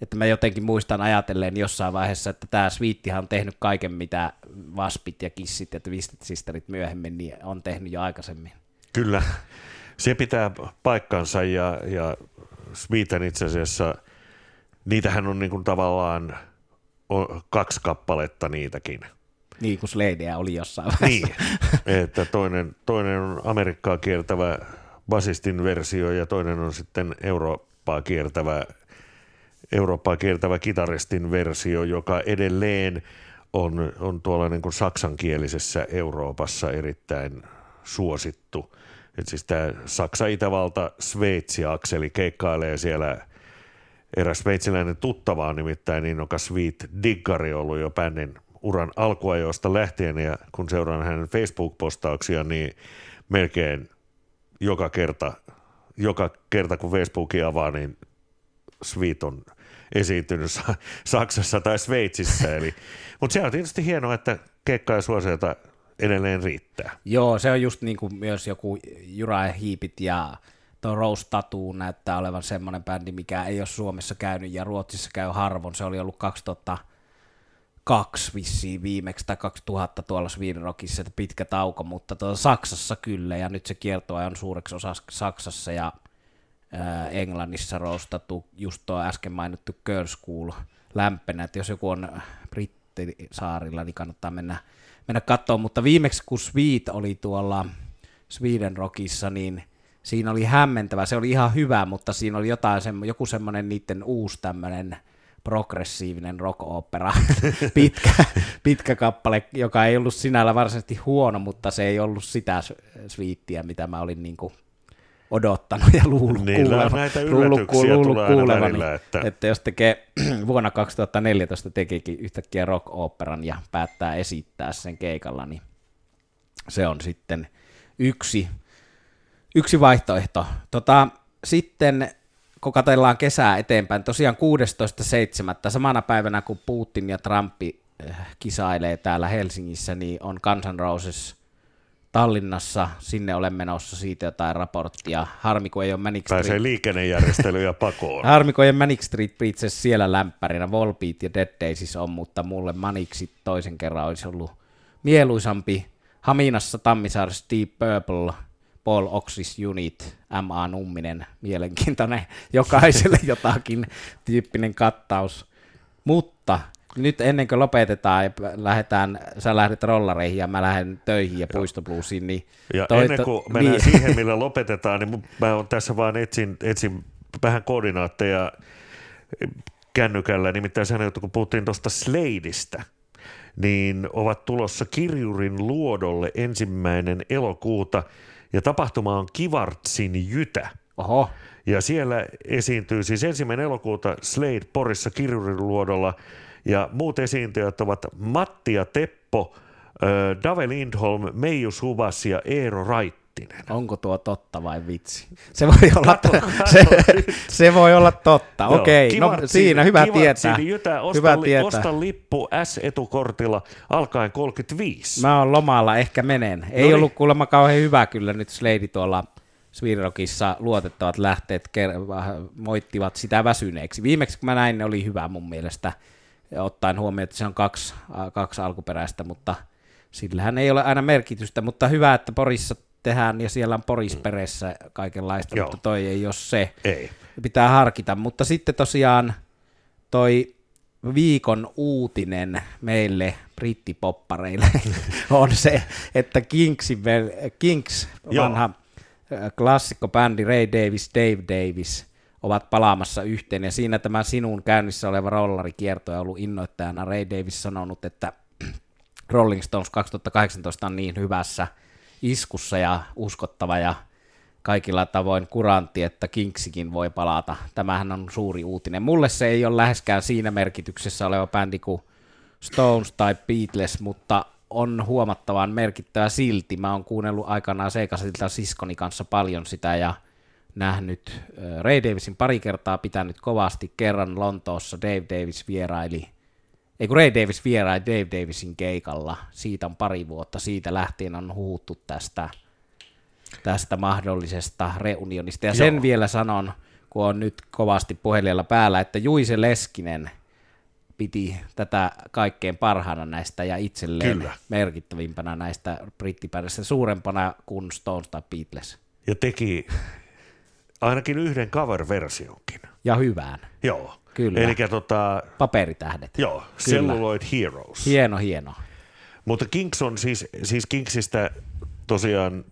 Että mä jotenkin muistan ajatelleen jossain vaiheessa, että tämä Sweettihan on tehnyt kaiken, mitä Vaspit ja Kissit ja Twisted Sisterit myöhemmin niin on tehnyt jo aikaisemmin. Kyllä, se pitää paikkansa ja, ja Sweeten itse asiassa, niitähän on niin kuin tavallaan kaksi kappaletta niitäkin. Niin kuin Sladeä oli jossain vaiheessa. Niin, että toinen, toinen on Amerikkaa kiertävä basistin versio ja toinen on sitten Eurooppaa kiertävä, Eurooppaa kiertävä kitaristin versio, joka edelleen on, on tuolla niin kuin saksankielisessä Euroopassa erittäin suosittu. Et siis tämä Saksa-Itävalta-Sveitsi-akseli keikkailee siellä eräs sveitsiläinen tuttava on nimittäin innokas Sweet Diggari ollut jo bändin uran alkuajoista lähtien ja kun seuraan hänen Facebook-postauksia, niin melkein joka kerta, joka kerta kun Facebookia avaa, niin Sweet on esiintynyt Sa- Saksassa tai Sveitsissä. Eli, mutta se on tietysti hienoa, että keikkaa ja suosiota edelleen riittää. Joo, se on just niin kuin myös joku Jura Hiipit ja tuo Rose Tattoo näyttää olevan semmoinen bändi, mikä ei ole Suomessa käynyt ja Ruotsissa käy harvoin. Se oli ollut 2000 2002 vissiin viimeksi tai 2000 tuolla Sweden Rockissa, että pitkä tauko, mutta tuolla Saksassa kyllä, ja nyt se kiertoa on suureksi osaksi Saksassa ja Englannissa roustattu just tuo äsken mainittu Girl School lämpenä, että jos joku on brittisaarilla, niin kannattaa mennä, mennä katsomaan, mutta viimeksi kun Sweet oli tuolla Sweden Rockissa, niin siinä oli hämmentävä, se oli ihan hyvä, mutta siinä oli jotain, joku semmoinen niiden uusi tämmöinen progressiivinen rock-opera, pitkä, pitkä kappale, joka ei ollut sinällä varsinaisesti huono, mutta se ei ollut sitä sviittiä, mitä mä olin niin kuin odottanut ja luullut kuulevan. näitä yllätyksiä luullut tulee kuulevani, välillä, että... että jos tekee vuonna 2014 tekikin yhtäkkiä rock-operan ja päättää esittää sen keikalla, niin se on sitten yksi, yksi vaihtoehto. Tota, sitten kun katsellaan kesää eteenpäin, tosiaan 16.7. samana päivänä kun Putin ja Trumpi eh, kisailee täällä Helsingissä, niin on Kansan Roses Tallinnassa, sinne olen menossa siitä jotain raporttia. Harmi, kun ei ole Manic Street. Pääsee liikennejärjestelyjä pakoon. Harmi, kun ei ole Manic Street Preachers siellä lämpärinä. Volbeat ja Dead Days on, mutta mulle Maniksi toisen kerran olisi ollut mieluisampi. Haminassa Tammisaaressa Deep Purple – Paul Oxis Unit, M.A. Numminen, mielenkiintoinen, jokaiselle jotakin tyyppinen kattaus. Mutta nyt ennen kuin lopetetaan ja lähdetään, sä lähdet rollareihin ja mä lähden töihin ja puistobluusiin, niin... Ja toi, ennen kuin to, mennään niin. siihen, millä lopetetaan, niin mä on tässä vaan etsin, etsin vähän koordinaatteja kännykällä, nimittäin sehän, kun puhuttiin tuosta Sladeista, niin ovat tulossa Kirjurin luodolle ensimmäinen elokuuta – ja tapahtuma on Kivartsin Jytä. Oho. Ja siellä esiintyy siis ensimmäinen elokuuta Slade Porissa Kirjuriluodolla ja muut esiintyjät ovat Matti ja Teppo, Dave Lindholm, Meiju Suvas ja Eero Rait. Onko tuo totta vai vitsi? Se voi olla, katso, katso. Se, se voi olla totta. Joo, Okei, no siinä hyvä tietää. Jytä, osta, hyvä tietää. Osta lippu S-etukortilla alkaen 35. Mä oon lomalla, ehkä menen. Ei Noniin. ollut kuulemma kauhean hyvä kyllä nyt Slade tuolla Svirokissa luotettavat lähteet moittivat sitä väsyneeksi. Viimeksi kun mä näin, ne oli hyvä mun mielestä, ottaen huomioon, että se on kaksi, kaksi alkuperäistä, mutta sillähän ei ole aina merkitystä, mutta hyvä, että Porissa tehdään ja siellä on porisperessä kaikenlaista, Joo. mutta toi ei ole se. Ei. Pitää harkita, mutta sitten tosiaan toi viikon uutinen meille brittipoppareille on se, että Kingsin, Kings, vanha klassikkobändi Ray Davis, Dave Davis, ovat palaamassa yhteen, ja siinä tämä sinun käynnissä oleva rollarikierto on ollut innoittajana. Ray Davis sanonut, että Rolling Stones 2018 on niin hyvässä iskussa ja uskottava ja kaikilla tavoin kurantti, että Kingsikin voi palata. Tämähän on suuri uutinen. Mulle se ei ole läheskään siinä merkityksessä oleva bändi kuin Stones tai Beatles, mutta on huomattavan merkittävä silti. Mä oon kuunnellut aikanaan Seikasilta siskoni kanssa paljon sitä ja nähnyt Ray Davisin pari kertaa pitänyt kovasti. Kerran Lontoossa Dave Davis vieraili ei kun Ray Davis vieraili Dave Davisin keikalla, siitä on pari vuotta, siitä lähtien on huuttu tästä, tästä mahdollisesta reunionista. Ja Joo. sen vielä sanon, kun on nyt kovasti puhelijalla päällä, että Juise Leskinen piti tätä kaikkein parhaana näistä ja itselleen Kyllä. merkittävimpänä näistä brittipäivästä, suurempana kuin Stones tai Beatles. Ja teki ainakin yhden cover-versionkin. Ja hyvään. Joo. Kyllä. Eli tota, Paperitähdet. Joo, Kyllä. Celluloid Heroes. Hieno, hieno. Mutta Kings on siis, siis Kingsistä tosiaan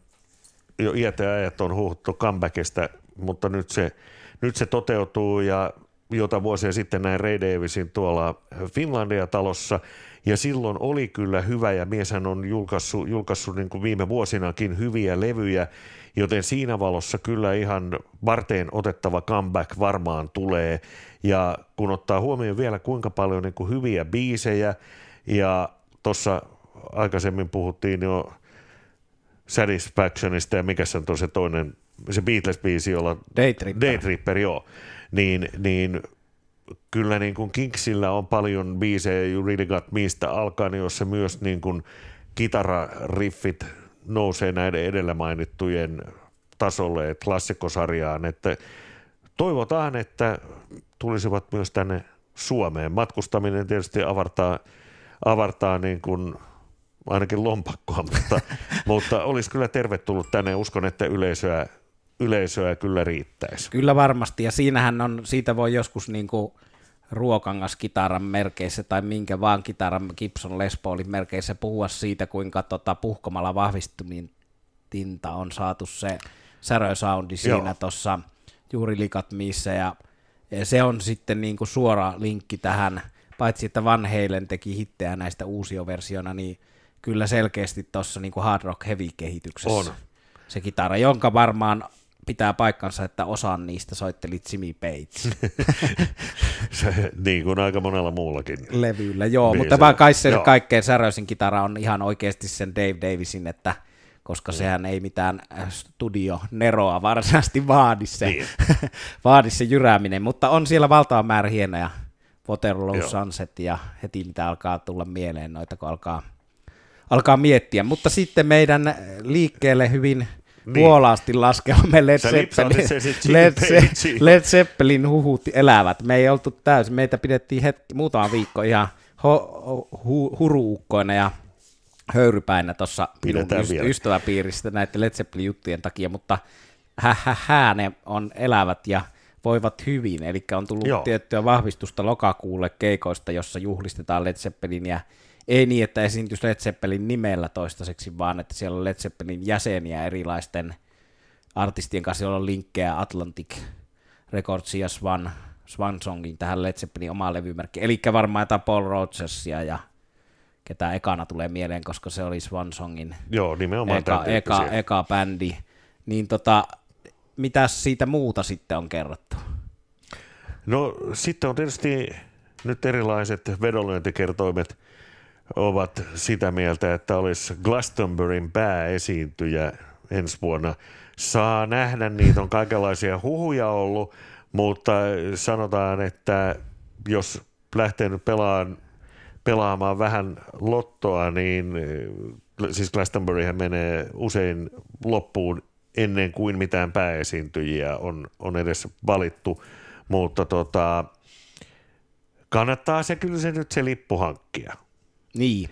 jo iät ja ajat on huhuttu comebackista, mutta nyt se, nyt se toteutuu ja jota vuosia sitten näin Ray Davisin tuolla Finlandia-talossa, ja silloin oli kyllä hyvä, ja mieshän on julkaissut, julkaissut niin kuin viime vuosinakin hyviä levyjä, joten siinä valossa kyllä ihan varteen otettava comeback varmaan tulee, ja kun ottaa huomioon vielä kuinka paljon niin kuin hyviä biisejä, ja tuossa aikaisemmin puhuttiin jo Satisfactionista ja mikä se on se toinen, se Beatles-biisi, jolla Daytripper, Daytripper joo, niin, niin kyllä niin kuin Kinksillä on paljon biisejä You Really Got Meistä alkaen, jossa myös niin kuin kitarariffit nousee näiden edellä mainittujen tasolle, klassikkosarjaan, että toivotaan, että tulisivat myös tänne Suomeen. Matkustaminen tietysti avartaa, avartaa niin kuin ainakin lompakkoa, mutta, mutta olisi kyllä tervetullut tänne. Uskon, että yleisöä, yleisöä kyllä riittäisi. Kyllä varmasti, ja siinähän on, siitä voi joskus niin kuin ruokangaskitaran merkeissä tai minkä vaan kitaran Gibson Les Paulin merkeissä puhua siitä, kuinka tota, puhkomalla vahvistuminta on saatu se särösoundi siinä tuossa juuri likat missä, ja, ja se on sitten niin kuin suora linkki tähän, paitsi että Van Halen teki hittejä näistä uusioversiona, niin kyllä selkeästi tuossa niin hard rock heavy kehityksessä. On. Se kitara, jonka varmaan pitää paikkansa, että osan niistä soitteli Jimmy Page. se, niin kuin aika monella muullakin. Levyllä, joo, biisellä. mutta vaan kai se joo. kaikkein säröisin kitara on ihan oikeasti sen Dave Davisin, että koska mm. sehän ei mitään äh, studio neroa varsinaisesti vaadi se, niin. vaadi se jyrääminen, mutta on siellä valtava määrä hienoja Waterloo Joo. Sunset ja heti mitä alkaa tulla mieleen noita, kun alkaa, alkaa miettiä. Mutta sitten meidän liikkeelle hyvin niin. vuolaasti laskevamme Led Zeppelin, Led, Led Zeppelin huhut elävät. Me ei oltu täysin, meitä pidettiin hetki, muutama viikko ihan ho, hu, huruukkoina ja höyrypäinä tuossa ystäväpiirissä näiden Led Zeppelin juttujen takia, mutta hä, ne on elävät ja voivat hyvin, eli on tullut Joo. tiettyä vahvistusta lokakuulle keikoista, jossa juhlistetaan Led Zeppelinia ei niin, että esiintyisi Led Zeppelin nimellä toistaiseksi, vaan että siellä on Led Zeppelin jäseniä erilaisten artistien kanssa, joilla on linkkejä Atlantic Records ja Swan, Swan Songin tähän Led Zeppelin omaan levymerkkiin. Eli varmaan jotain Paul Rogersia ja ketä ekana tulee mieleen, koska se oli Swan Songin Joo, nimenomaan eka, eka, eka bändi. Niin tota, mitä siitä muuta sitten on kerrottu? No sitten on tietysti nyt erilaiset vedonlyöntikertoimet ovat sitä mieltä, että olisi Glastonburyn pääesiintyjä ensi vuonna. Saa nähdä, niitä on kaikenlaisia huhuja ollut, mutta sanotaan, että jos lähtee nyt pelaan, pelaamaan vähän lottoa, niin siis Glastonburyhän menee usein loppuun ennen kuin mitään pääesiintyjiä on, on edes valittu, mutta tota, kannattaa se kyllä se nyt se lippu hankkia. Niin.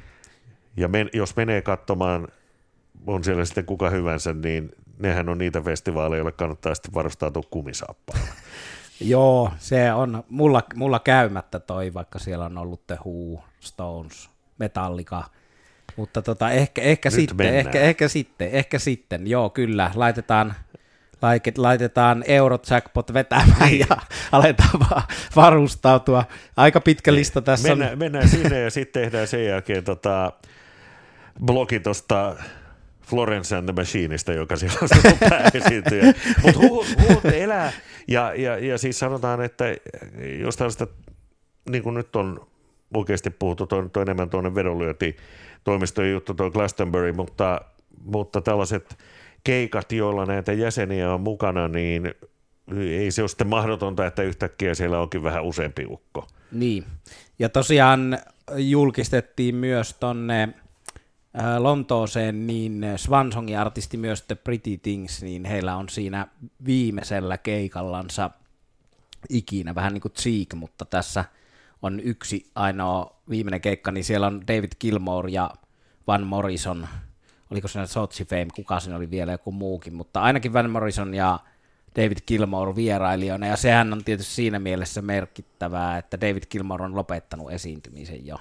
Ja men, jos menee katsomaan, on siellä sitten kuka hyvänsä, niin nehän on niitä festivaaleja, joille kannattaa sitten varustautua kumisaappailla. Joo, se on mulla, mulla käymättä toi, vaikka siellä on ollut The Who, Stones, Metallica, mutta tota, ehkä, ehkä sitten, ehkä, ehkä sitten, ehkä sitten, joo kyllä, laitetaan laitetaan Eurojackpot vetämään niin. ja aletaan vaan varustautua. Aika pitkä niin. lista tässä mennään, on. Mennään sinne ja sitten tehdään sen jälkeen tota, blogi tuosta Florence and the Machineista, joka siellä on pääesiintyjä. Mutta huut, huut elää. Ja, ja, ja siis sanotaan, että jos tällaista, niin kuin nyt on oikeasti puhuttu, toi, toi enemmän tuonne vedonlyönti toimistojen juttu, tuo Glastonbury, mutta, mutta tällaiset – keikat, joilla näitä jäseniä on mukana, niin ei se ole sitten mahdotonta, että yhtäkkiä siellä onkin vähän useampi ukko. Niin, ja tosiaan julkistettiin myös tonne äh, Lontooseen, niin Swansongin artisti myös The Pretty Things, niin heillä on siinä viimeisellä keikallansa ikinä, vähän niin kuin Cheek, mutta tässä on yksi ainoa viimeinen keikka, niin siellä on David Gilmore ja Van Morrison oliko se Sochi Fame, kuka siinä oli vielä joku muukin, mutta ainakin Van Morrison ja David Gilmore vierailijoina, ja sehän on tietysti siinä mielessä merkittävää, että David Gilmore on lopettanut esiintymisen jo.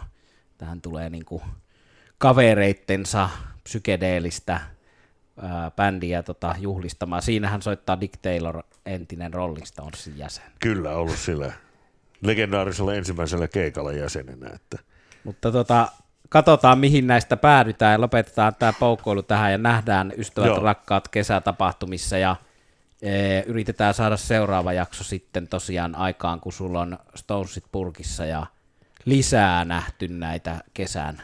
Tähän tulee niin kuin kavereittensa psykedeellistä ää, bändiä tota, juhlistamaan. Siinähän soittaa Dick Taylor, entinen Rolling Stonesin jäsen. Kyllä, ollut sillä legendaarisella ensimmäisellä keikalla jäsenenä. Että. Mutta tota, katsotaan mihin näistä päädytään ja lopetetaan tämä poukkoilu tähän ja nähdään ystävät Joo. rakkaat kesätapahtumissa ja e, yritetään saada seuraava jakso sitten tosiaan aikaan, kun sulla on Stonesit purkissa ja lisää nähty näitä kesän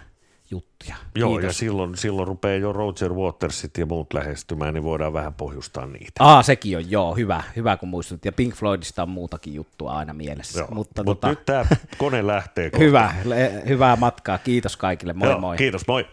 juttuja. Joo, Kiitos. ja silloin, silloin rupeaa jo Roger Watersit ja muut lähestymään, niin voidaan vähän pohjustaa niitä. Aa, sekin on, joo, hyvä, hyvä kun muistut. Ja Pink Floydista on muutakin juttua aina mielessä. Joo, mutta Mut tota, nyt tämä kone lähtee. hyvä, le, hyvää matkaa, kiitos kaikille, moi joo, moi. Kiitos, moi.